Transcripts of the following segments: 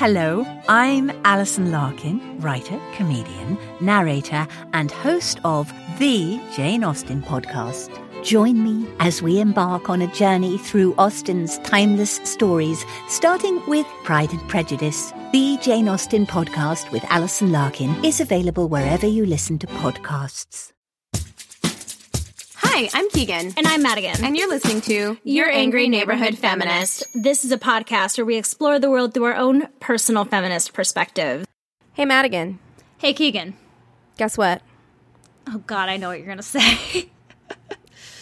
Hello, I'm Alison Larkin, writer, comedian, narrator, and host of the Jane Austen podcast. Join me as we embark on a journey through Austen's timeless stories, starting with Pride and Prejudice. The Jane Austen podcast with Alison Larkin is available wherever you listen to podcasts. Hi, I'm Keegan. And I'm Madigan. And you're listening to Your Angry Neighborhood Feminist. This is a podcast where we explore the world through our own personal feminist perspective. Hey, Madigan. Hey, Keegan. Guess what? Oh, God, I know what you're going to say.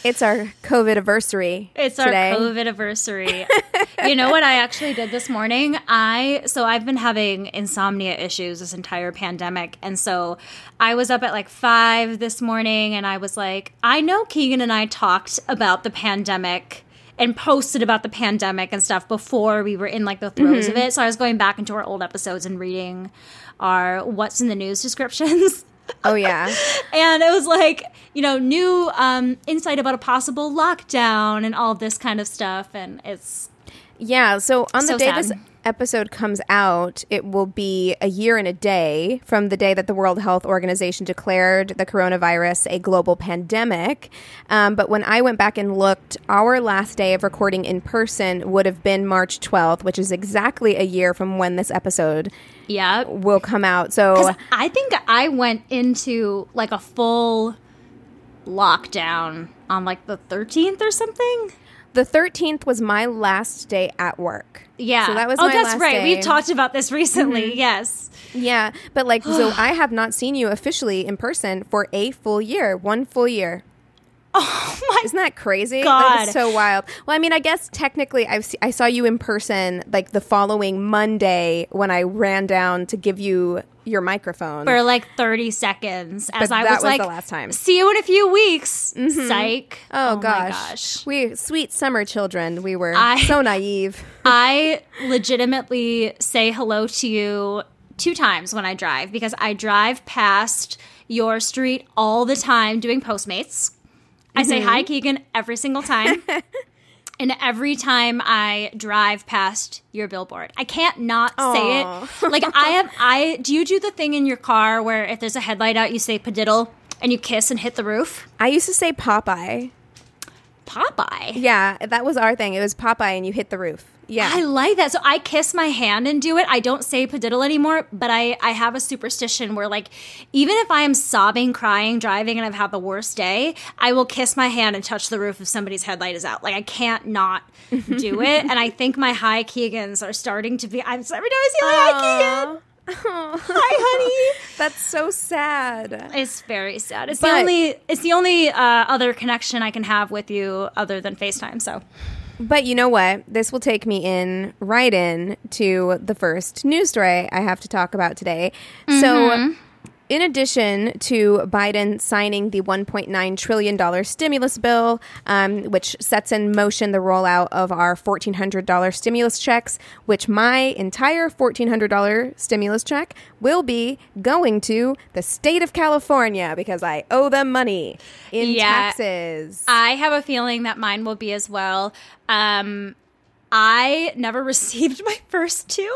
It's our COVID anniversary. It's today. our COVID anniversary. you know what I actually did this morning? I so I've been having insomnia issues this entire pandemic, and so I was up at like five this morning, and I was like, I know Keegan and I talked about the pandemic and posted about the pandemic and stuff before we were in like the throes of mm-hmm. it. So I was going back into our old episodes and reading our what's in the news descriptions. Oh, yeah. and it was like you know new um, insight about a possible lockdown and all this kind of stuff and it's Yeah. So on the So day sad. this episode comes out, it will be a year and a day from the day that the World Health Organization declared the coronavirus a global pandemic. Um, but when I went back and looked, our last day of recording in person would have been March 12th, which is exactly a year from when this episode yeah will come out. So i think i went into like a full lockdown on like the 13th or something the 13th was my last day at work. yeah So that was oh my that's last right day. Mm-hmm. we talked about this recently yes Yeah, but like, so I have not seen you officially in person for a full year, one full year. oh my Isn't that crazy? God. So wild. Well, I mean, I guess technically, I've se- I saw you in person like the following Monday when I ran down to give you your microphone. for like 30 seconds as But i that was was like the last time. see you in a few weeks mm-hmm. psych oh, oh, my gosh. gosh we sweet summer children. We were I- so naive. I legitimately say hello to you two times when I drive because I drive past your street all the time doing Postmates. I say hi, mm-hmm. Keegan, every single time. and every time I drive past your billboard, I can't not say it. Like I have, I do you do the thing in your car where if there's a headlight out, you say padiddle and you kiss and hit the roof? I used to say Popeye. Popeye. Yeah, that was our thing. It was Popeye, and you hit the roof. Yeah. I like that. So I kiss my hand and do it. I don't say padiddle anymore, but I, I have a superstition where, like, even if I am sobbing, crying, driving, and I've had the worst day, I will kiss my hand and touch the roof if somebody's headlight is out. Like, I can't not do it. and I think my high Keegans are starting to be. I'm every time I see my high Keegan. Hi, honey. That's so sad. It's very sad. It's But- the only. It's the only uh, other connection I can have with you other than FaceTime. So But you know what? This will take me in right in to the first news story I have to talk about today. So, mm-hmm. In addition to Biden signing the $1.9 trillion stimulus bill, um, which sets in motion the rollout of our $1,400 stimulus checks, which my entire $1,400 stimulus check will be going to the state of California because I owe them money in Yeah. taxes. I have a feeling that mine will be as well. Um, I never received my first two.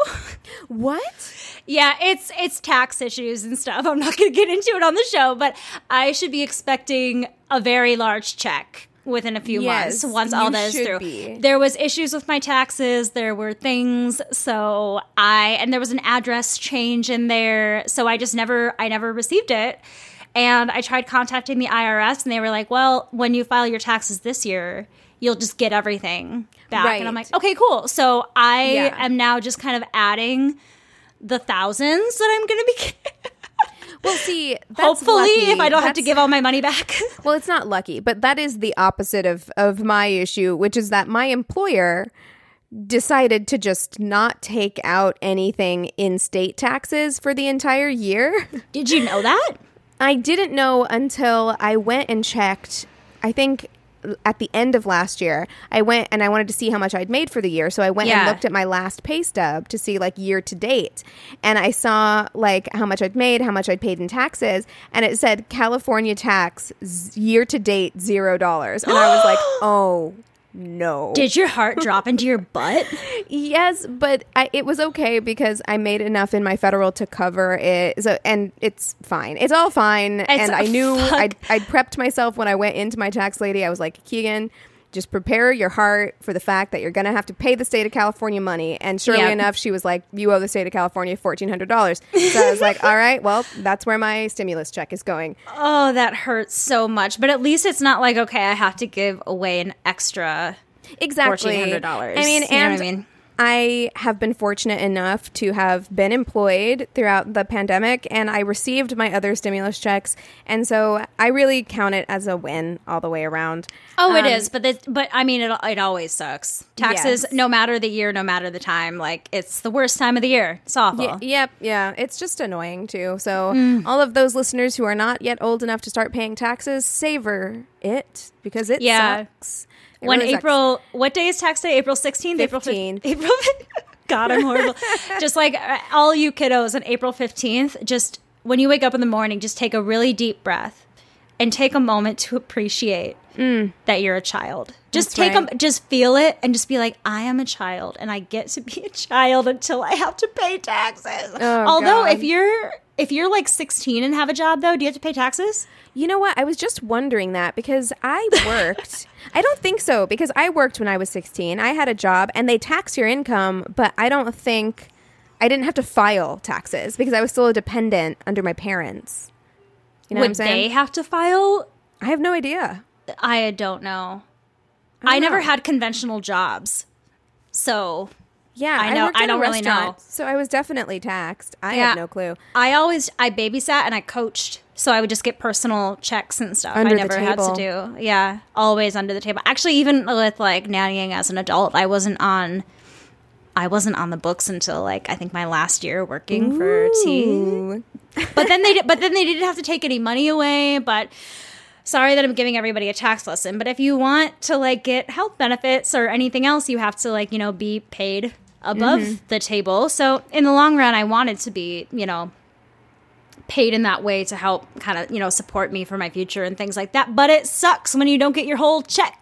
what? yeah, it's it's tax issues and stuff. I'm not going to get into it on the show, but I should be expecting a very large check within a few Yes, months once all that is through. be. There was issues with my taxes, there were things, so I and there was an address change in there, so I just never I never received it. And I tried contacting the IRS and they were like, "Well, when you file your taxes this year, you'll just get everything back." And I'm like, "Okay, cool." So I Yeah. am now just kind of adding the thousands that I'm going to be Well, see, that's hopefully lucky. if I don't have to give all my money back. Well, it's not lucky, but that is the opposite of of my issue, which is that my employer decided to just not take out anything in state taxes for the entire year. Did you know that? I didn't know until I went and checked. I think at the end of last year, I went and I wanted to see how much I'd made for the year. So I went and looked at my last pay stub to see like year to date. And I saw like how much I'd made, how much I'd paid in taxes. And it said California tax z- year to date, $0. And I was like, oh no. Did your heart drop into your butt? Yes, but I, it was okay because I made enough in my federal to cover it. So, and it's fine. It's all fine. and I knew. I'd, I'd prepped myself when I went into my tax lady. I was like, Keegan, just prepare your heart for the fact that you're going to have to pay the state of California money. And surely Yep. enough, she was like, you owe the state of California $1,400. So I was like, all right, well, that's where my stimulus check is going. Oh, that hurts so much. But at least it's not like, okay, I have to give away an extra. Exactly. $1,400. I mean, You know and what I mean? I have been fortunate enough to have been employed throughout the pandemic, and I received my other stimulus checks, and so I really count it as a win all the way around. Oh, it Um, is, but the, but I mean, it it always sucks. Taxes, Yes. no matter the year, no matter the time, like it's the worst time of the year. It's awful. Y- yep, yeah, it's just annoying too. So, Mm. all of those listeners who are not yet old enough to start paying taxes, savor it because it Yeah. sucks. When. April, what day is tax day? April sixteenth, April 15. fifteenth, April. God, I'm horrible. just like uh, all you kiddos on April fifteenth, just when you wake up in the morning, just take a really deep breath and take a moment to appreciate that you're a child. Just Mm. That's take right. a, just feel it, and just be like, I am a child, and I get to be a child until I have to pay taxes. Oh, Although, God. if you're if you're like 16 and have a job, though, do you have to pay taxes? You know what? I was just wondering that because I worked. I don't think so because I worked when I was 16. I had a job and they tax your income, but I don't think I didn't have to file taxes because I was still a dependent under my parents. You know what I'm Would saying? they have to file? I have no idea. I don't know. I I, don't never know. had conventional jobs, so Yeah, I know- worked I don't really know. So I was definitely taxed. I Yeah. had no clue. I always I babysat and I coached, so I would just get personal checks and stuff. Under I never had to do, yeah, always under the table. Actually, even with like nannying as an adult, I wasn't on. I wasn't on the books until like I think my last year working for T. But then they did, but then they didn't have to take any money away. But sorry that I'm giving everybody a tax lesson. But if you want to like get health benefits or anything else, you have to like you know be paid above Mm-hmm. the table. So in the long run, I wanted to be you know paid in that way to help kind of you know support me for my future and things like that. But it sucks when you don't get your whole check.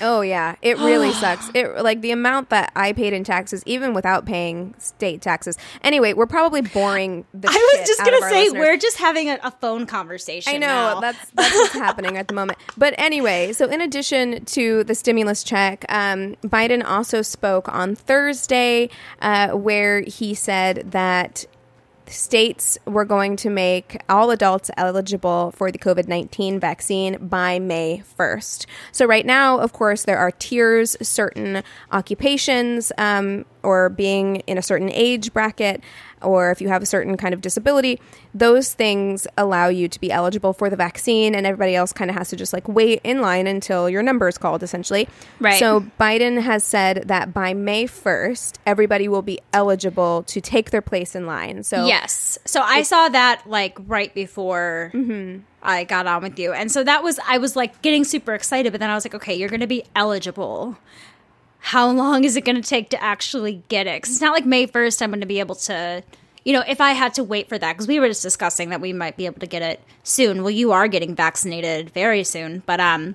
Oh yeah, it really sucks. It like the amount that I paid in taxes, even without paying state taxes. Anyway, we're probably boring. The I was just gonna say listeners. we're just having a, a phone conversation. I know now. that's that's what's happening at the moment. But anyway, so in addition to the stimulus check, um, Biden also spoke on Thursday, uh, where he said that states were going to make all adults eligible for the COVID 19 vaccine by May 1st. So, right now, of course, there are tiers, certain occupations, um, or being in a certain age bracket, or if you have a certain kind of disability, those things allow you to be eligible for the vaccine, and everybody else kind of has to just like wait in line until your number is called, essentially. Right. So, Biden has said that by May 1st, everybody will be eligible to take their place in line. So, Yes. So I saw that like right before Mm-hmm. I got on with you. And so that was, I was like getting super excited, but then I was like, okay, you're going to be eligible. How long is it going to take to actually get it? Because it's not like May 1st, I'm going to be able to, you know, if I had to wait for that, because we were just discussing that we might be able to get it soon. Well, you are getting vaccinated very soon, but, um,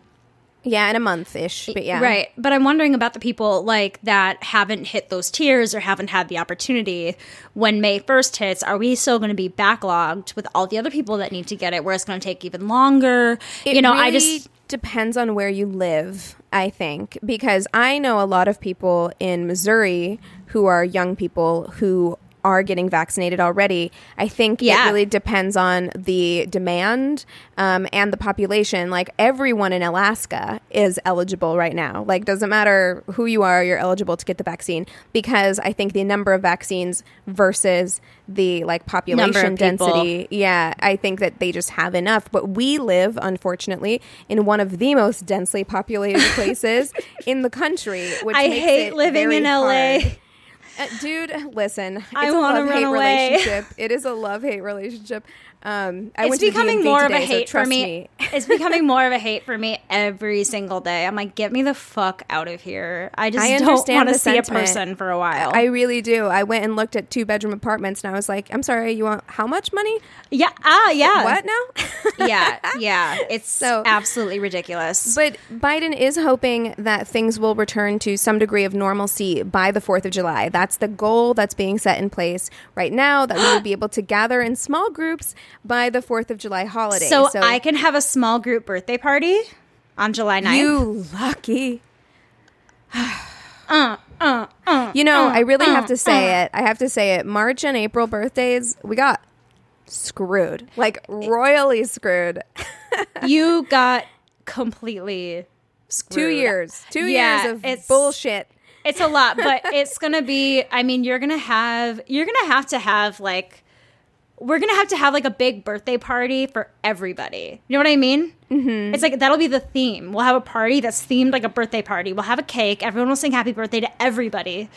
yeah, in a month ish. But yeah. Right. But I'm wondering about the people like that haven't hit those tiers or haven't had the opportunity when May 1st hits. Are we still going to be backlogged with all the other people that need to get it where it's going to take even longer? It you know, really I just depends on where you live, I think, because I know a lot of people in Missouri who are young people who are getting vaccinated already. I think it really depends on the demand um, and the population. Like everyone in Alaska is eligible right now. Like doesn't matter who you are, you're eligible to get the vaccine because I think the number of vaccines versus the like population people. density yeah, I think that they just have enough. But we live, unfortunately, in one of the most densely populated places in the country. Which I hate living in LA. hard. Uh, dude, listen, it's I a love hate away. relationship. It is a love hate relationship. Um, I it's becoming more of a today, so hate for trust me. it's becoming more of a hate for me every single day. I'm like, get me the fuck out of here. I just I don't want to see sentiment. a person for a while. I really do. I went and looked at two bedroom apartments, and I was like, "I'm sorry, you want how much money? yeah, ah, yeah. What now?" yeah, yeah. It's So- absolutely ridiculous. But Biden is hoping that things will return to some degree of normalcy by the 4th of July. That's the goal that's being set in place right now, that we will be able to gather in small groups by the 4th of July holiday. so, I can have a small group birthday party on July 9th. You lucky. Uh, uh, uh, you know, uh, I really have to say it. I have to say it. March and April birthdays, we got screwed. Like royally screwed. you got completely screwed. Two years. Two Yeah, years of it's- bullshit. It's a lot, but it's gonna be. I mean, you're gonna have. You're gonna have to have like. We're gonna have to have like a big birthday party for everybody. You know what I mean? Mm-hmm. It's like that'll be the theme. We'll have a party that's themed like a birthday party. We'll have a cake. Everyone will sing happy birthday to everybody.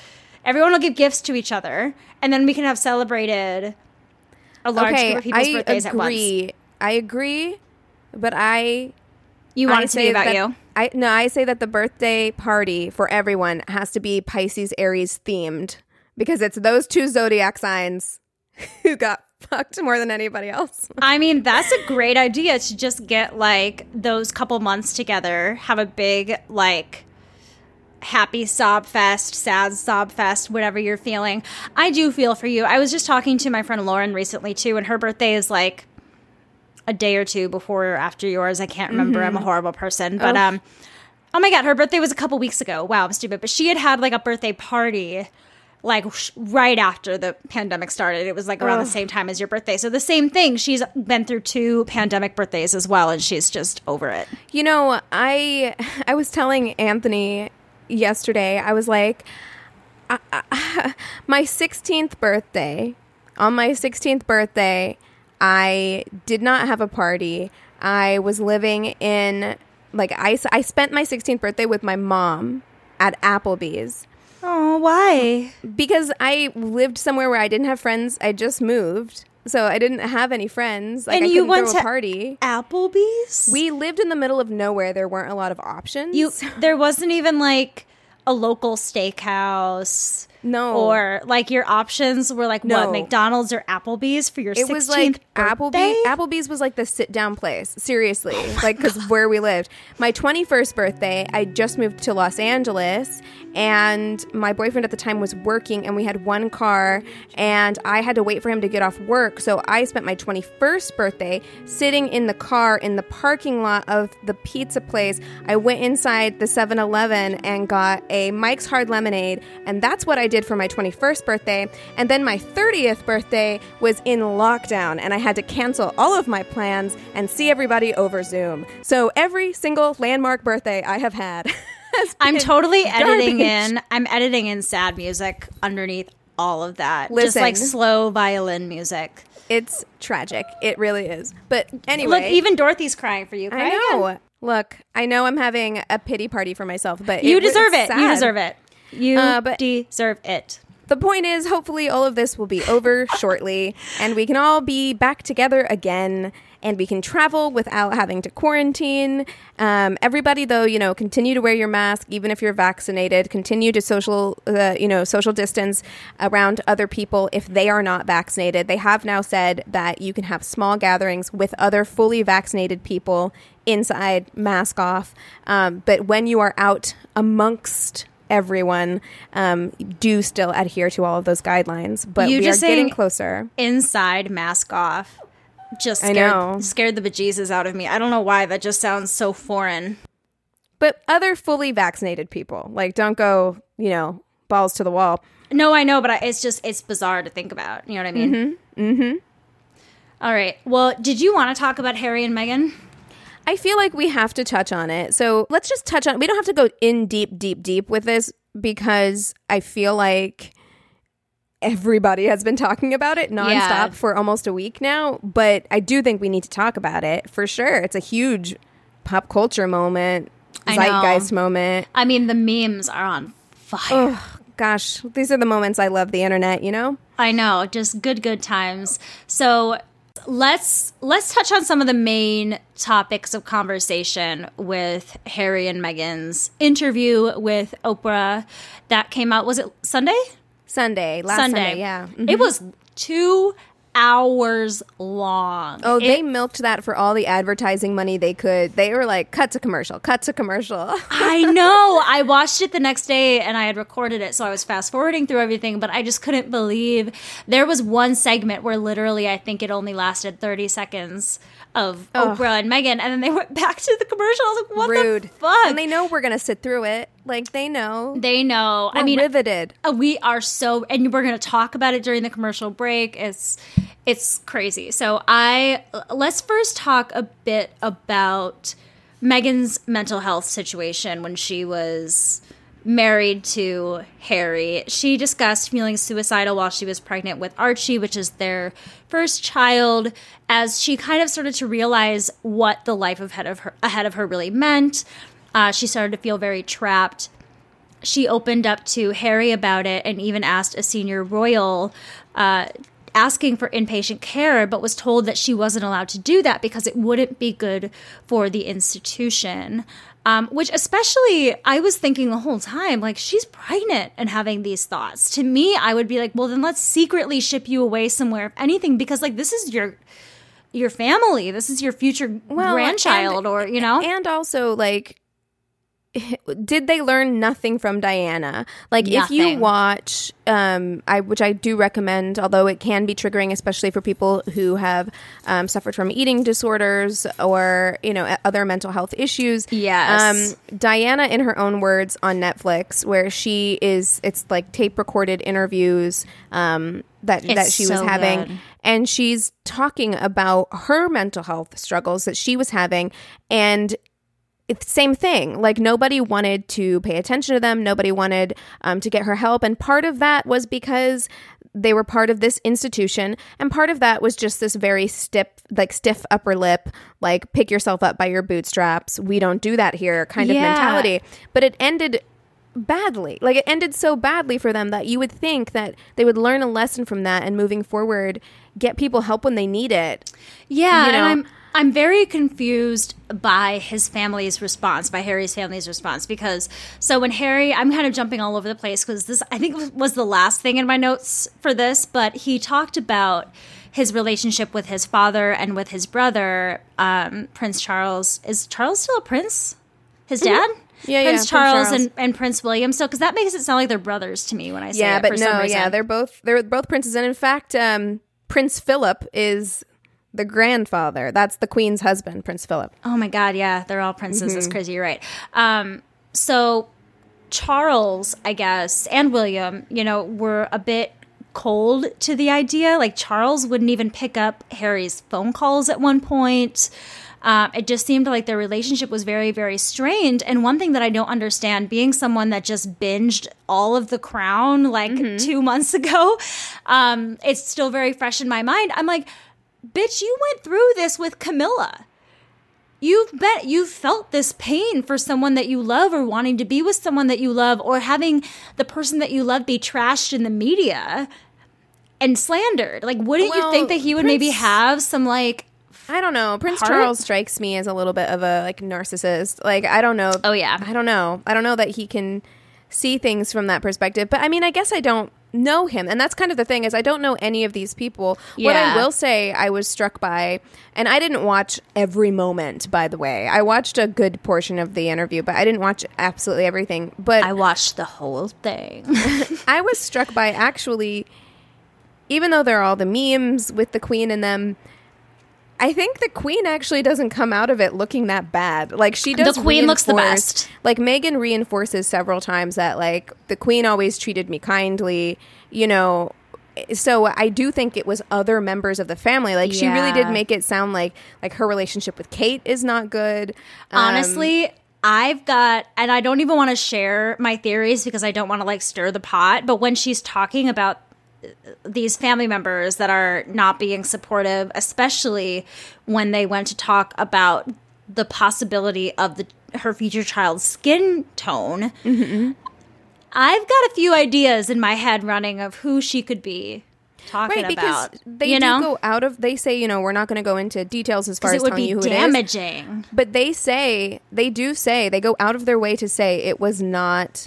Everyone will give gifts to each other, and then we can have celebrated a large okay, group of people's I birthdays at once. agree. I agree, but I You want I it to be say about that- you. I no, I say that the birthday party for everyone has to be Pisces Aries themed because it's those two zodiac signs who got fucked more than anybody else. I mean, that's a great idea to just get like those couple months together, have a big like happy sob fest, sad sob fest, whatever you're feeling. I do feel for you. I was just talking to my friend Lauren recently too, and her birthday is like a day or two before or after yours. I can't remember. I'm a horrible person, but um. Oh my god, her birthday was a couple weeks ago. Wow, I'm stupid. But she had had like a birthday party like sh- right after the pandemic started. It was like around the same time as your birthday. So the same thing. She's been through two pandemic birthdays as well and she's just over it. You know, I I was telling Anthony yesterday. I was like, I, I, my 16th birthday. On my 16th birthday, I did not have a party. I was living in like I I spent my 16th birthday with my mom at Applebee's Oh, why? because I lived somewhere where I didn't have friends. I just moved. So I didn't have any friends. Like And I you went to a party. Applebee's? We lived in the middle of nowhere. There weren't a lot of options. you there wasn't even like a local steakhouse. No. Or like your options were like No. what, McDonald's or Applebee's for your it 16th was like birthday? Applebee. Applebee's was like the sit down place. Seriously, oh like because where we lived. My twenty first birthday, I just moved to Los Angeles, and my boyfriend at the time was working, and we had one car, and I had to wait for him to get off work. So I spent my twenty first birthday sitting in the car in the parking lot of the pizza place. I went inside the 7-Eleven and got a Mike's Hard Lemonade, and that's what I did for my 21st birthday. And then my 30th birthday was in lockdown, and I had to cancel all of my plans and see everybody over Zoom. So every single landmark birthday I have had. has I'm totally editing in. I'm editing in sad music underneath all of that. Just like slow violin music. It's tragic. It really is. But anyway, Look, even Dorothy's crying for you. Cry I again. know. Look, I know I'm having a pity party for myself, but You it deserve it. You deserve it. You Uh, but- deserve it. The point is, hopefully, all of this will be over shortly, and we can all be back together again, and we can travel without having to quarantine. Um, everybody, though, you know, continue to wear your mask, even if you're vaccinated. Continue to social, uh, you know, social distance around other people if they are not vaccinated. They have now said that you can have small gatherings with other fully vaccinated people inside, mask off. Um, but when you are out amongst everyone um, do still adhere to all of those guidelines. But You we just are getting closer. Inside mask off. Just I scared, know. scared the bejesus out of me. I don't know why. That just sounds so foreign. But other fully vaccinated people, like, don't go, you know, balls to the wall. No, I know, but I, it's just it's bizarre to think about. You know what I mean? Mm-hmm. Mm-hmm. All right. Well, did you want to talk about Harry and Meghan? I feel like we have to touch on it. So let's just touch on We don't have to go in deep, deep, deep with this because I feel like everybody has been talking about it nonstop Yeah. for almost a week now. But I do think we need to talk about it for sure. It's a huge pop culture moment, I know. zeitgeist moment. I mean, the memes are on fire. Gosh, these are the moments I love the internet, you know? I know, just good, good times. So let's let's touch on some of the main topics of conversation with Harry and Meghan's interview with Oprah that came out. Was it Sunday? Sunday, last Sunday, yeah. Mm-hmm. It was two hours long. Oh, it, they milked that for all the advertising money they could. They were like, cut to commercial, cut to commercial. I know. I watched it the next day and I had recorded it, so I was fast forwarding through everything, but I just couldn't believe there was one segment where literally I think it only lasted 30 seconds of Ugh. Oprah and Meghan, and then they went back to the commercial. I was like, what Rude. the fuck? And they know we're going to sit through it. Like, they know. They know. We're I mean, riveted. Uh, we are so, and we're going to talk about it during the commercial break. It's, it's crazy. So I, let's first talk a bit about Meghan's mental health situation when she was married to Harry. She discussed feeling suicidal while she was pregnant with Archie, which is their first child, as she kind of started to realize what the life ahead of her ahead of her really meant. Uh, she started to feel very trapped. She opened up to Harry about it and even asked a senior royal uh, asking for inpatient care, but was told that she wasn't allowed to do that because it wouldn't be good for the institution. Um, which especially I was thinking the whole time, like she's pregnant and having these thoughts. To me, I would be like, well, then let's secretly ship you away somewhere, if anything, because like this is your your family, this is your future well, grandchild, and, or you know, and also like did they learn nothing from Diana? Like nothing. if you watch um I which I do recommend although it can be triggering especially for people who have um, suffered from eating disorders or you know other mental health issues. Yes. Um, Diana in her own words on Netflix where she is it's like tape recorded interviews um that it's that she so was having good. and she's talking about her mental health struggles that she was having and same thing. Like nobody wanted to pay attention to them. Nobody wanted um, to get her help. And part of that was because they were part of this institution. And part of that was just this very stiff, like stiff upper lip, like pick yourself up by your bootstraps. We don't do that here kind of yeah. mentality. But it ended badly. Like it ended so badly for them that you would think that they would learn a lesson from that and moving forward, get people help when they need it. Yeah. You know? And I'm I'm very confused by his family's response, by Harry's family's response, because so when Harry, I'm kind of jumping all over the place because this, I think, was the last thing in my notes for this, but he talked about his relationship with his father and with his brother, um, Prince Charles. Is Charles still a prince? His mm-hmm. dad? Yeah, Prince, yeah, Charles, Charles, And, and Prince William. So, because that makes it sound like they're brothers to me when I say that. yeah, it. but no, yeah, they're both they're both princes, and in fact, um, Prince Philip is the grandfather. That's the queen's husband, Prince Philip. Oh my god, yeah, they're all princes. Mm-hmm. That's crazy. You're right. Um, so Charles, I guess, and William, you know, were a bit cold to the idea. Like Charles wouldn't even pick up Harry's phone calls at one point. Um, it just seemed like their relationship was very, very strained. And one thing that I don't understand, being someone that just binged all of The Crown like mm-hmm. two months ago, um, it's still very fresh in my mind. I'm like, bitch, you went through this with Camilla. You've bet you've felt this pain for someone that you love or wanting to be with someone that you love or having the person that you love be trashed in the media and slandered. Like wouldn't well, you think that he would Prince, maybe have some like I don't know. Prince heart? Charles strikes me as a little bit of a like narcissist. Like I don't know. Oh yeah. I don't know. I don't know that he can see things from that perspective. But I mean, I guess I don't know him. And that's kind of the thing is i don't know any of these people. Yeah. what i will say i was struck by and i didn't watch every moment by the way. I watched a good portion of the interview but i didn't watch absolutely everything. But i watched the whole thing. I was struck by actually even though there are all the memes with the queen in them I think the queen actually doesn't come out of it looking that bad. Like she does. The queen looks the best. Like Meghan reinforces several times that like the queen always treated me kindly. You know, so I do think it was other members of the family. Like yeah. she really did make it sound like like her relationship with Kate is not good. Um, Honestly, I've got, and I don't even want to share my theories because I don't want to like stir the pot. But when she's talking about these family members that are not being supportive, especially when they went to talk about the possibility of the her future child's skin tone. Mm-hmm. I've got a few ideas in my head running of who she could be. talking right because about. they you do know, go out of they say you know we're not going to go into details as far as it would telling be you who it is damaging. but they say they do say they go out of their way to say it was not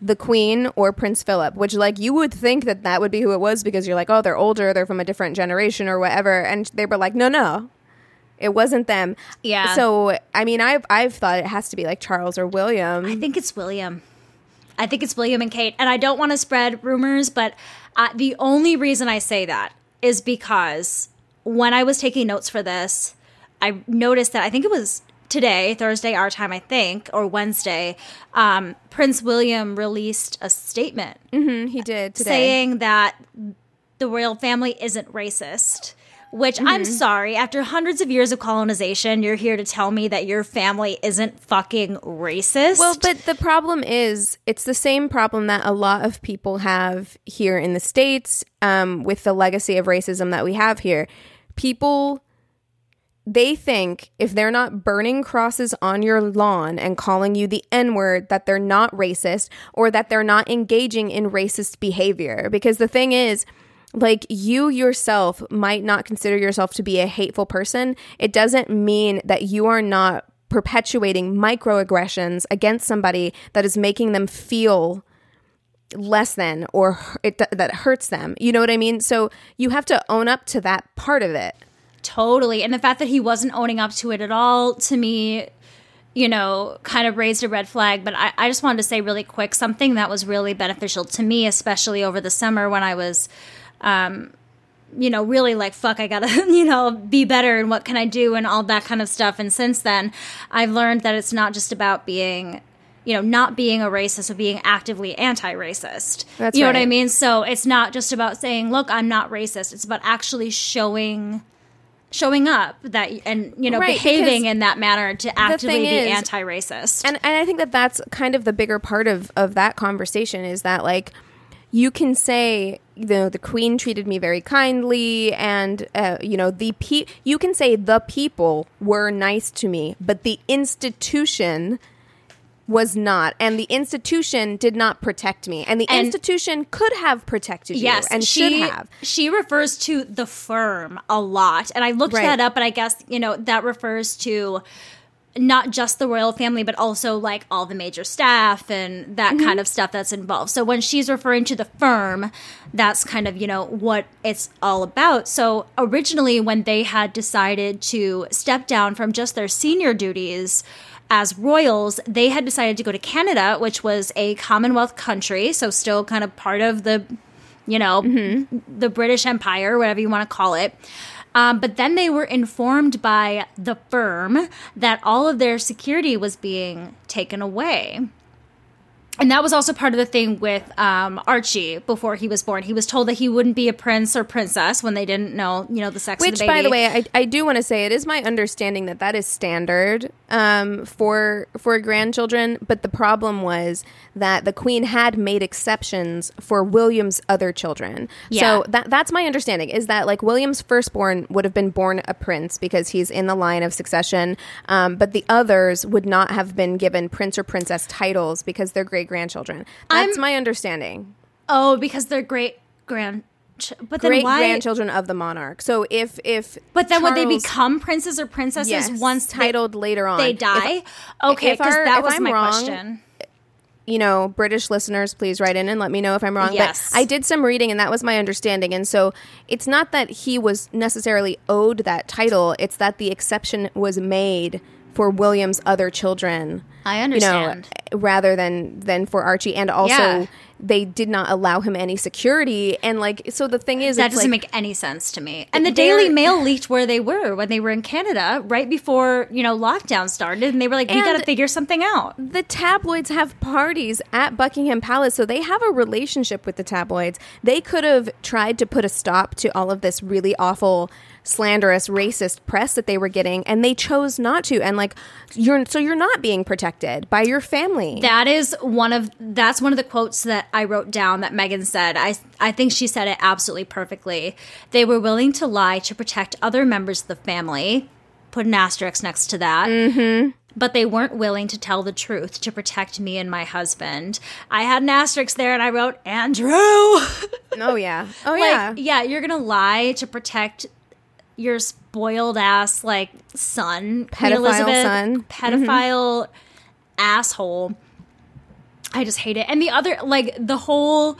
the queen or prince philip which like you would think that that would be who it was because you're like oh they're older they're from a different generation or whatever and they were like no no it wasn't them Yeah. so i mean i've i've thought it has to be like charles or william I think it's William. I think it's William and Kate. And I don't want to spread rumors, but uh, the only reason I say that is because when I was taking notes for this, I noticed that I think it was today, Thursday, our time, I think, or Wednesday, um, Prince William released a statement Mhm, he did today saying that the royal family isn't racist. Which I'm Mm-hmm. sorry, after hundreds of years of colonization, you're here to tell me that your family isn't fucking racist. Well, but the problem is, it's the same problem that a lot of people have here in the States um, with the legacy of racism that we have here. People, they think if they're not burning crosses on your lawn and calling you the N word, that they're not racist or that they're not engaging in racist behavior. Because the thing is, like you yourself might not consider yourself to be a hateful person, it doesn't mean that you are not perpetuating microaggressions against somebody that is making them feel less than or it, that hurts them. You know what I mean? So you have to own up to that part of it. Totally. And the fact that he wasn't owning up to it at all, to me, you know, kind of raised a red flag. But I, I just wanted to say really quick something that was really beneficial to me, especially over the summer when I was, um, you know, really like, fuck, I gotta, you know, be better and what can I do and all that kind of stuff. And since then, I've learned that it's not just about being. You know, not being a racist, but being actively anti-racist. That's you know what I mean. So it's not just about saying, "Look, I'm not racist." It's about actually showing showing up that and you know Right, behaving in that manner to actively be is- anti-racist. And and I think that that's kind of the bigger part of of that conversation is that like you can say you know the queen treated me very kindly and uh, you know the pe- you can say the people were nice to me but the institution was not and the institution did not protect me and the And- institution could have protected you yes and she should have she refers to the firm a lot and i looked Right. that up but i guess you know that refers to not just the royal family but also like all the major staff and that Mm-hmm. kind of stuff that's involved so when she's referring to the firm that's kind of you know what it's all about so originally when they had decided to step down from just their senior duties as royals they had decided to go to canada which was a commonwealth country so still kind of part of the you know, the British Empire, whatever you want to call it. Um, but then they were informed by the firm that all of their security was being taken away. And that was also part of the thing with um, Archie before he was born. He was told that he wouldn't be a prince or princess when they didn't know, you know, the sex Which, of the baby. by the way, I, I do want to say it is my understanding that that is standard um, for for grandchildren. But the problem was that the queen had made exceptions for William's other children. Yeah. So that that's my understanding is that like William's firstborn would have been born a prince because he's in the line of succession, um, but the others would not have been given prince or princess titles because they're great grandchildren. That's I'm- my understanding. oh, because they're great grand. But then Great why? grandchildren of the monarch. So if if But then would they become princes or princesses Yes, once they- titled later on. they If- die? okay, if because our- that was I'm my wrong, question. you know, British listeners, please write in and let me know if I'm wrong. Yes. But I did some reading, and that was my understanding. And so it's not that he was necessarily owed that title; it's that the exception was made for William's other children. I You understand. know, rather than than for Archie, and also Yeah. they did not allow him any security. And like, so the thing is, That doesn't like, make any sense to me. And the Daily Mail leaked where they were when they were in Canada right before, you know, lockdown started and they were like, we got to figure something out. the tabloids have parties at Buckingham Palace, so they have a relationship with the tabloids. They could have tried to put a stop to all of this really awful, slanderous, racist press that they were getting, and they chose not to. And like, you're so you're not being protected by your family. That is one of that's one of the quotes that I wrote down that Meghan said. I I think she said it absolutely perfectly. They were willing to lie to protect other members of the family. Put an asterisk next to that. Mm-hmm. but they weren't willing to tell the truth to protect me and my husband. I had an asterisk there and I wrote, Andrew. Oh yeah. Oh yeah. Yeah, you're gonna lie to protect your spoiled ass like son, Queen Pedophile Elizabeth, son. pedophile asshole. I just hate it. And the other, like the whole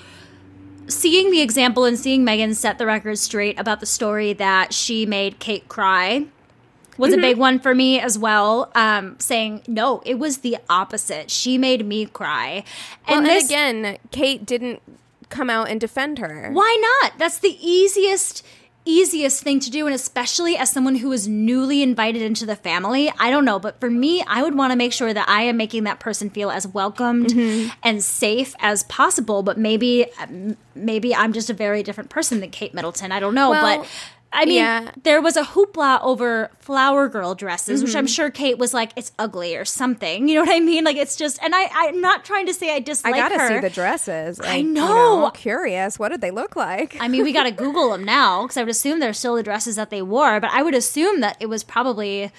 seeing the example and seeing Meghan set the record straight about the story that she made Kate cry was Mm-hmm. a big one for me as well. Um, saying no, it was the opposite. She made me cry, Well, and, this- again, Kate didn't come out and defend her. why not? That's the easiest easiest thing to do and especially as someone who is newly invited into the family. I don't know, but for me, I would want to make sure that I am making that person feel as welcomed Mm-hmm. and safe as possible, but maybe maybe I'm just a very different person than Kate Middleton. I don't know, Well, but I mean, yeah. Mm-hmm. there was a hoopla over flower girl dresses, which I'm sure Kate was like, "It's ugly" or something. You know what I mean? Like it's just, and I, I'm not trying to say I dislike. I gotta her. see the dresses. Like, you know. Curious. What did they look like? I mean, we got to Google them now because I would assume they're still the dresses that they wore, but I would assume that it was probably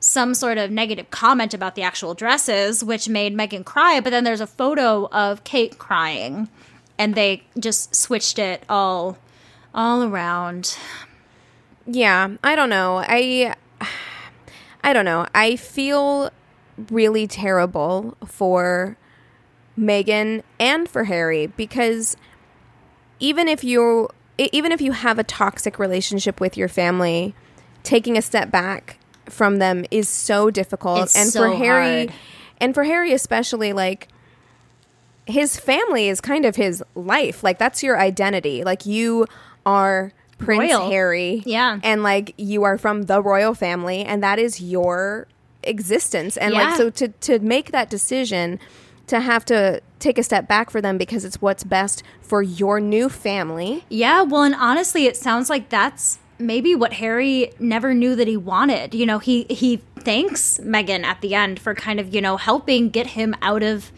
some sort of negative comment about the actual dresses, which made Meghan cry. But then there's a photo of Kate crying, and they just switched it all, all around. Yeah, I don't know. I I don't know. I feel really terrible for Meghan and for Harry because even if you even if you have a toxic relationship with your family, taking a step back from them is so difficult It's and so for Harry hard. and for Harry especially like his family is kind of his life. Like that's your identity. Like you are Prince Royal. Harry. Yeah. And like you are from the royal family and that is your existence. And Yeah. like so to to make that decision to have to take a step back for them because it's what's best for your new family. Yeah, well, and honestly, it sounds like that's maybe what Harry never knew that he wanted. You know, he he thanks Meghan at the end for kind of you know helping get him out of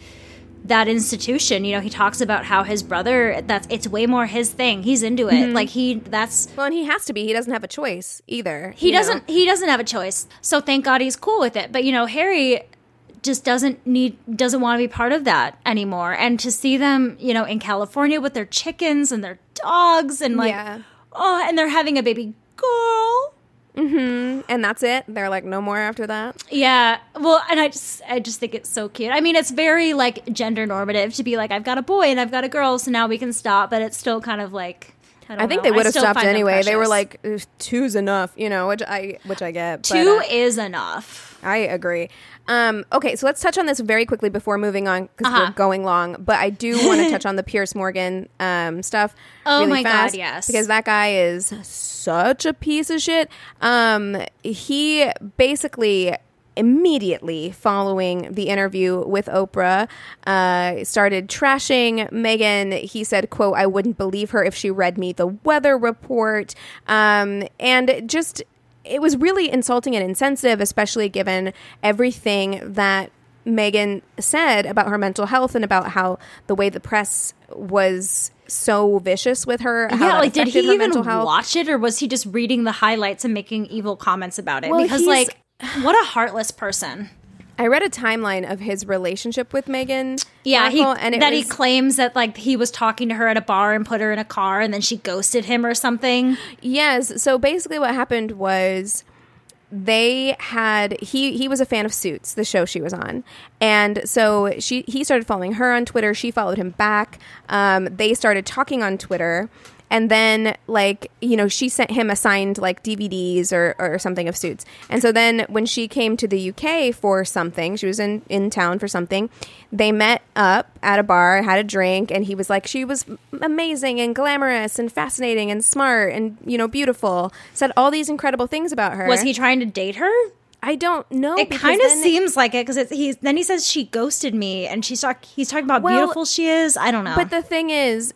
that institution. You know, he talks about how his brother that's it's way more his thing. He's into it. Mm-hmm. Like he that's Well, and he has to be. He doesn't have a choice either. he doesn't he doesn't have a choice. So thank God he's cool with it. But you know, Harry just doesn't need doesn't want to be part of that anymore. And to see them, you know, in California with their chickens and their dogs and like Yeah. oh, and they're having a baby girl. And that's it. They're like no more after that. Yeah. Well, and I just I just think it's so cute. I mean, it's very like gender normative to be like I've got a boy and I've got a girl, so now we can stop, but it's still kind of like I, I think know. they would have stopped anyway. They were like two's enough, you know, which I which I get. but, two uh, is enough. I agree. Um, okay, so let's touch on this very quickly before moving on because Uh-huh. we're going long. But I do want to touch on the Piers Morgan um, stuff. Oh really my God, yes. because that guy is such a piece of shit. Um, he basically immediately following the interview with Oprah uh, started trashing Meghan. He said, "quote I wouldn't believe her if she read me the weather report," um, and just it was really insulting and insensitive, especially given everything that Meghan said about her mental health and about how the way the press was so vicious with her. yeah, like did he even watch it or was he just reading the highlights and making evil comments about it? Well, because like what a heartless person. I read a timeline of his relationship with Meghan. Yeah, he, and that was, he claims that like he was talking to her at a bar and put her in a car and then she ghosted him or something. Yes. So basically, what happened was they had he he was a fan of Suits, the show she was on, and so she he started following her on Twitter. She followed him back. Um, they started talking on Twitter. And then, like, you know, she sent him assigned like DVDs or, or something of Suits. And so then, when she came to the UK for something, she was in, in town for something, they met up at a bar, had a drink, and he was like, she was amazing and glamorous and fascinating and smart and, you know, beautiful. Said all these incredible things about her. Was he trying to date her? I don't know. It kind of seems like it because he's then he says she ghosted me and she's talk he's talking about Well, beautiful she is. I don't know. But the thing is,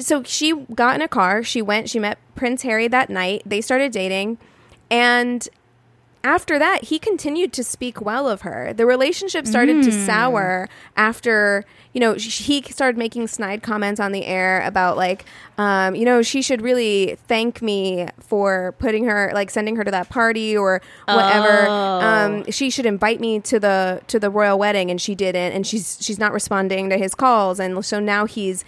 so she got in a car. She went. She met Prince Harry that night. They started dating, and after that, he continued to speak well of her. The relationship started to sour after, you know, sh- he started making snide comments on the air about, like, um, you know, she should really thank me for putting her, like, sending her to that party or whatever. Um, she should invite me to the to the royal wedding, and she didn't, and she's she's not responding to his calls, and so now he's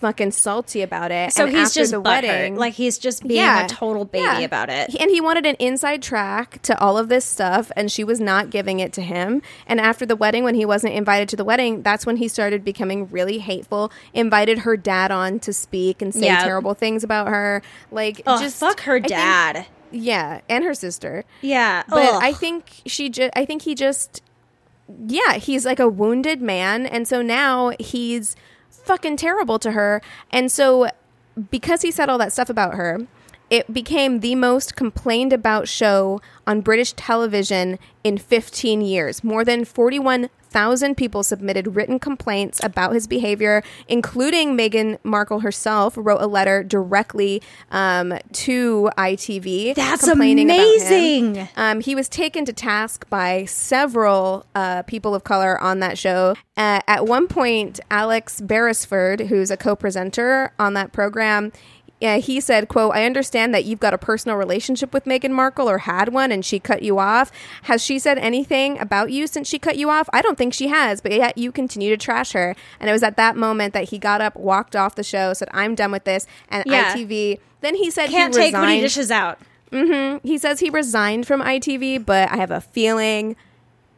fucking salty about it. So and he's after just the wedding, Like he's just being Yeah. a total baby Yeah. about it. And he wanted an inside track to all of this stuff, and she was not giving it to him. And after the wedding, when he wasn't invited to the wedding, that's when he started becoming really hateful. Invited her dad on to speak and say Yeah. terrible things about her. Like, Oh, just fuck her dad. yeah, and her sister. yeah. But Ugh. I think she just, I think he just, yeah, he's like a wounded man. And so now he's fucking terrible to her. And so because he said all that stuff about her, it became the most complained about show on British television in 15 years. More than 41,000 people submitted written complaints about his behavior, including Meghan Markle herself, wrote a letter directly um, to ITV. That's complaining about him. amazing. Um, he was taken to task by several uh, people of color on that show. Uh, at one point, Alex Beresford, who's a co-presenter on that program, yeah, he said, "quote I understand that you've got a personal relationship with Meghan Markle or had one, and she cut you off. Has she said anything about you since she cut you off? I don't think she has, but yet you continue to trash her." And it was at that moment that he got up, walked off the show, said, "I'm done with this." And Yeah. ITV. Then he said can't he take what he dishes out. Mm-hmm. He says he resigned from ITV, but I have a feeling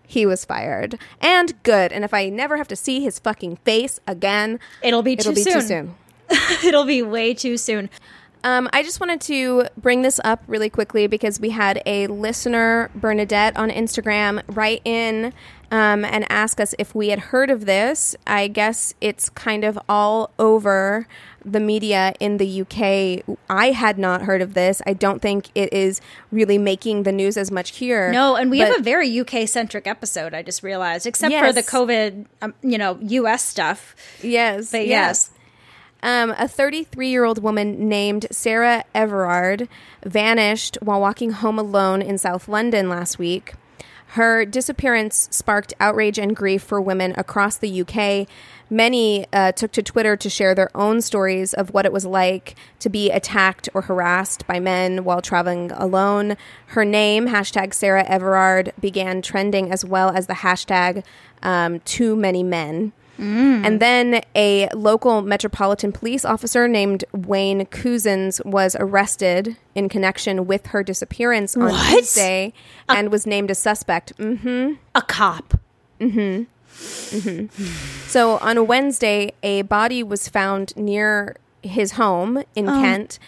he was fired. And good. And if I never have to see his fucking face again, It'll be it'll too be soon. too soon. It'll be way too soon. Um, I just wanted to bring this up really quickly because we had a listener, Bernadette, on Instagram write in um, and ask us if we had heard of this. I guess it's kind of all over the media in the UK. I had not heard of this. I don't think it is really making the news as much here. No, and we have a very UK centric episode. I just realized, except for the COVID, um, you know, US stuff. Yes. But yes. yes. Um, a 33 year old woman named Sarah Everard vanished while walking home alone in South London last week. Her disappearance sparked outrage and grief for women across the UK. Many uh, took to Twitter to share their own stories of what it was like to be attacked or harassed by men while traveling alone. Her name, hashtag Sarah Everard, began trending as well as the hashtag um, too many men. Mm. And then a local metropolitan police officer named Wayne Couzens was arrested in connection with her disappearance on What? Tuesday and was named a suspect. hmm A cop. Mm-hmm. Mm-hmm. So on a Wednesday, a body was found near his home in oh. Kent.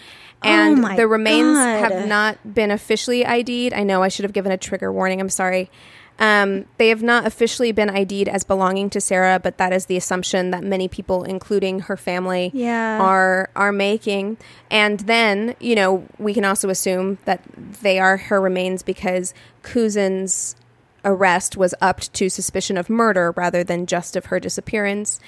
Oh and Oh the remains God. have not been officially ID'd. I know I should have given a trigger warning. I'm sorry. Um, they have not officially been ID'd as belonging to Sarah, but that is the assumption that many people, including her family, Yeah. are are making. And then, you know, we can also assume that they are her remains because Couzens' arrest was upped to suspicion of murder rather than just of her disappearance.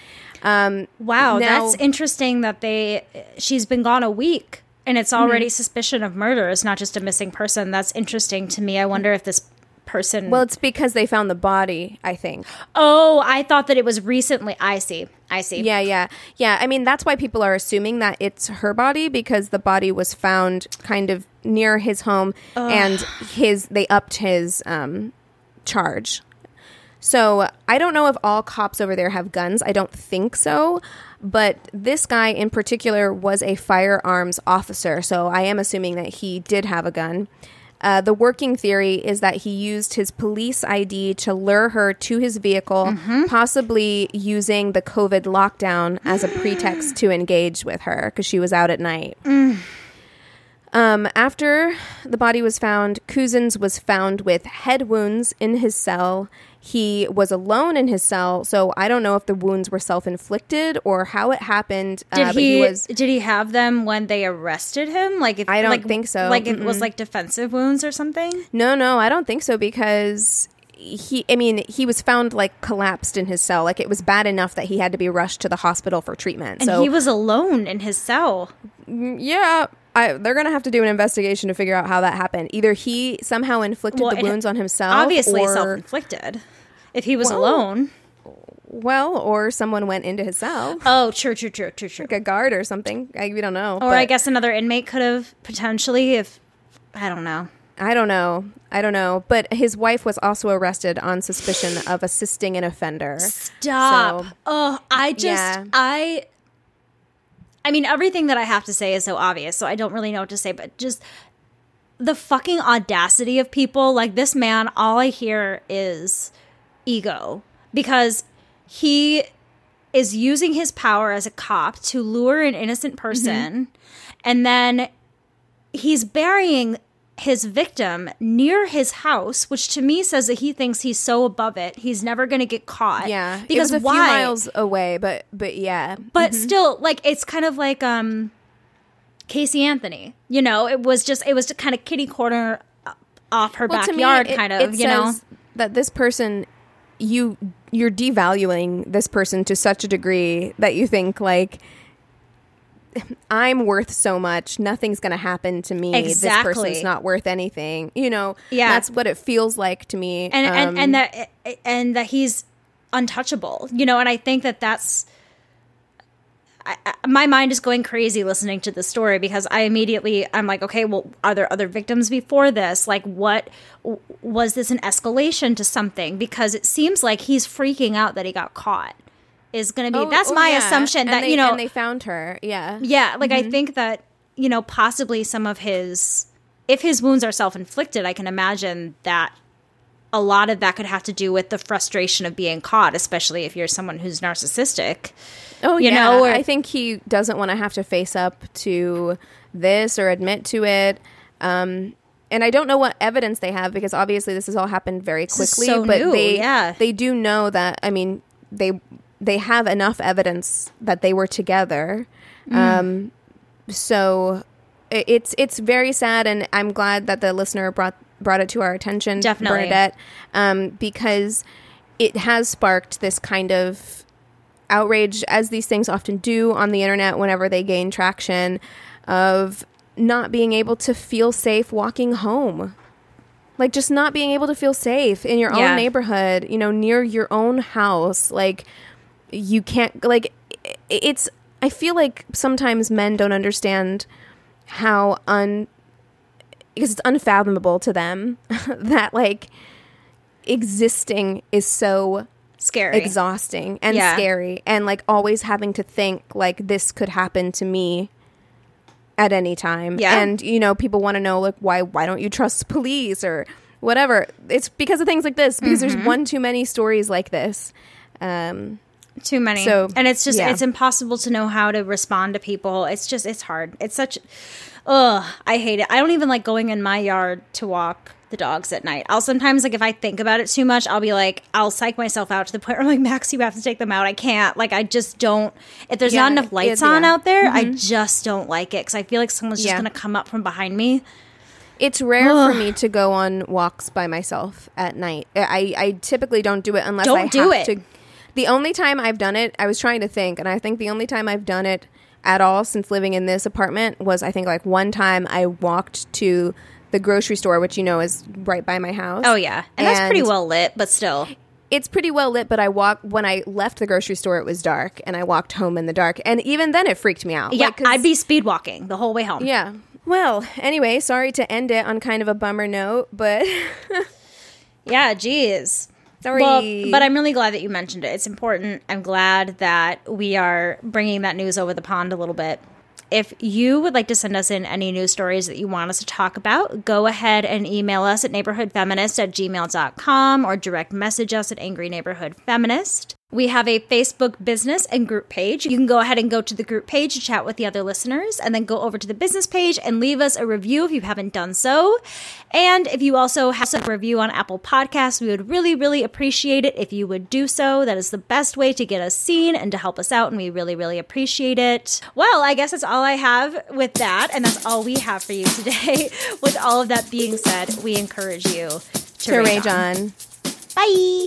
Um, Wow, Now- that's interesting that they she's been gone a week and it's already suspicion of murder. It's not just a missing person. That's interesting to me. I wonder if this person well, it's because they found the body, I think. Oh, I thought that it was recently. I see. I see. Yeah, yeah. Yeah, I mean, that's why people are assuming that it's her body because the body was found kind of near his home and his they upped his um charge. So, I don't know if all cops over there have guns. I don't think so. But this guy in particular was a firearms officer. So, I am assuming that he did have a gun. Uh, the working theory is that he used his police ID to lure her to his vehicle, possibly using the COVID lockdown as a pretext to engage with her because she was out at night. Um, after the body was found, Couzens was found with head wounds in his cell. He was alone in his cell, so I don't know if the wounds were self inflicted or how it happened. Did uh, but he, was did he have them when they arrested him? Like if I don't like, think so. Like it was like defensive wounds or something? No, no, I don't think so because he I mean, he was found like collapsed in his cell. Like it was bad enough that he had to be rushed to the hospital for treatment. And so he was alone in his cell. Yeah, I, they're gonna have to do an investigation to figure out how that happened. Either he somehow inflicted Well, the wounds on himself, Obviously or, self inflicted. If he was Well, alone. well, or someone went into his cell, Oh, true, true, true, true, true. like a guard or something. I, we don't know. Or I guess another inmate could have potentially, if I don't know. I don't know. I don't know. But his wife was also arrested on suspicion of assisting an offender. Stop. So- oh, I just Yeah. I I mean everything that I have to say is so obvious, so I don't really know what to say, but just the fucking audacity of people like this man, all I hear is ego because he is using his power as a cop to lure an innocent person and then he's burying his victim near his house, which to me says that he thinks he's so above it, he's never going to get caught. Yeah, because it was a why? few miles away, but but yeah, but still, like it's kind of like um, Casey Anthony. You know, it was just it was kind of kitty corner uh, off her Well, to me, backyard, it- kind of. You know, that this person you you're devaluing this person to such a degree that you think like I'm worth so much, nothing's going to happen to me. This Exactly. person's not worth anything. You know, Yeah. that's what it feels like to me. and and Um, and that and that he's untouchable. You know, and I think that that's. I, I, my mind is going crazy listening to the story because I immediately I'm like, okay, well, are there other victims before this? Like, what was this an escalation to something? Because it seems like he's freaking out that he got caught. Is going to be oh, that's oh, my yeah. assumption And that they- you know and they found her. Yeah. yeah, like Mm-hmm. I think that you know possibly some of his if his wounds are self-inflicted, I can imagine that a lot of that could have to do with the frustration of being caught, especially if you're someone who's narcissistic. Oh, you yeah. know, or- I think he doesn't want to have to face up to this or admit to it. Um, and I don't know what evidence they have because obviously this has all happened very quickly. so but new, they, yeah. they do know that. I mean, they they have enough evidence that they were together. Mm. Um, so it's it's very sad, and I'm glad that the listener brought brought it to our attention, Definitely. Bernadette, um, because it has sparked this kind of outrage, as these things often do on the internet whenever they gain traction, of not being able to feel safe walking home. Like just not being able to feel safe in your Yeah. own neighborhood, you know, near your own house. Like you can't like it's I feel like sometimes men don't understand how un because it's unfathomable to them that like existing is so Scary. exhausting and Yeah. scary and like always having to think like this could happen to me at any time Yeah. and you know people want to know like why why don't you trust police or whatever it's because of things like this because Mm-hmm. there's one too many stories like this um Too many. So, and it's just yeah. it's impossible to know how to respond to people. It's just it's hard. It's such ugh, I hate it. I don't even like going in my yard to walk the dogs at night. I'll sometimes like if I think about it too much, I'll be like I'll psych myself out to the point where I'm like, Max, you have to take them out. I can't. Like I just don't if there's Yeah, not enough lights yeah, on yeah. out there, I mm-hmm. just don't like it cuz I feel like someone's just going to come up from behind me. it's rare for me to go on walks by myself at night i i typically don't do it unless Don't i do have it. to the only time i've done it i was trying to think and i think the only time i've done it at all since living in this apartment was i think like one time i walked to the grocery store which you know is right by my house Oh yeah. And, that's pretty well lit, but still. it's pretty well lit but i walk when i left the grocery store it was dark and i walked home in the dark and even then it freaked me out Yeah, Like, I'd be speed walking the whole way home. yeah well anyway sorry to end it on kind of a bummer note but Yeah, geez. Sorry. Well, but I'm really glad that you mentioned it. It's important. I'm glad that we are bringing that news over the pond a little bit. If you would like to send us in any news stories that you want us to talk about, go ahead and email us at neighborhoodfeminist at gmail.com or direct message us at angry neighborhood feminist. We have a Facebook business and group page. You can go ahead and go to the group page to chat with the other listeners, and then go over to the business page and leave us a review if you haven't done so. And if you also have a review on Apple Podcasts, we would really, really appreciate it if you would do so. That is the best way to get us seen and to help us out, and we really, really appreciate it. Well, I guess that's all I have with that, and that's all we have for you today. with all of that being said, we encourage you to, to rage on. Bye.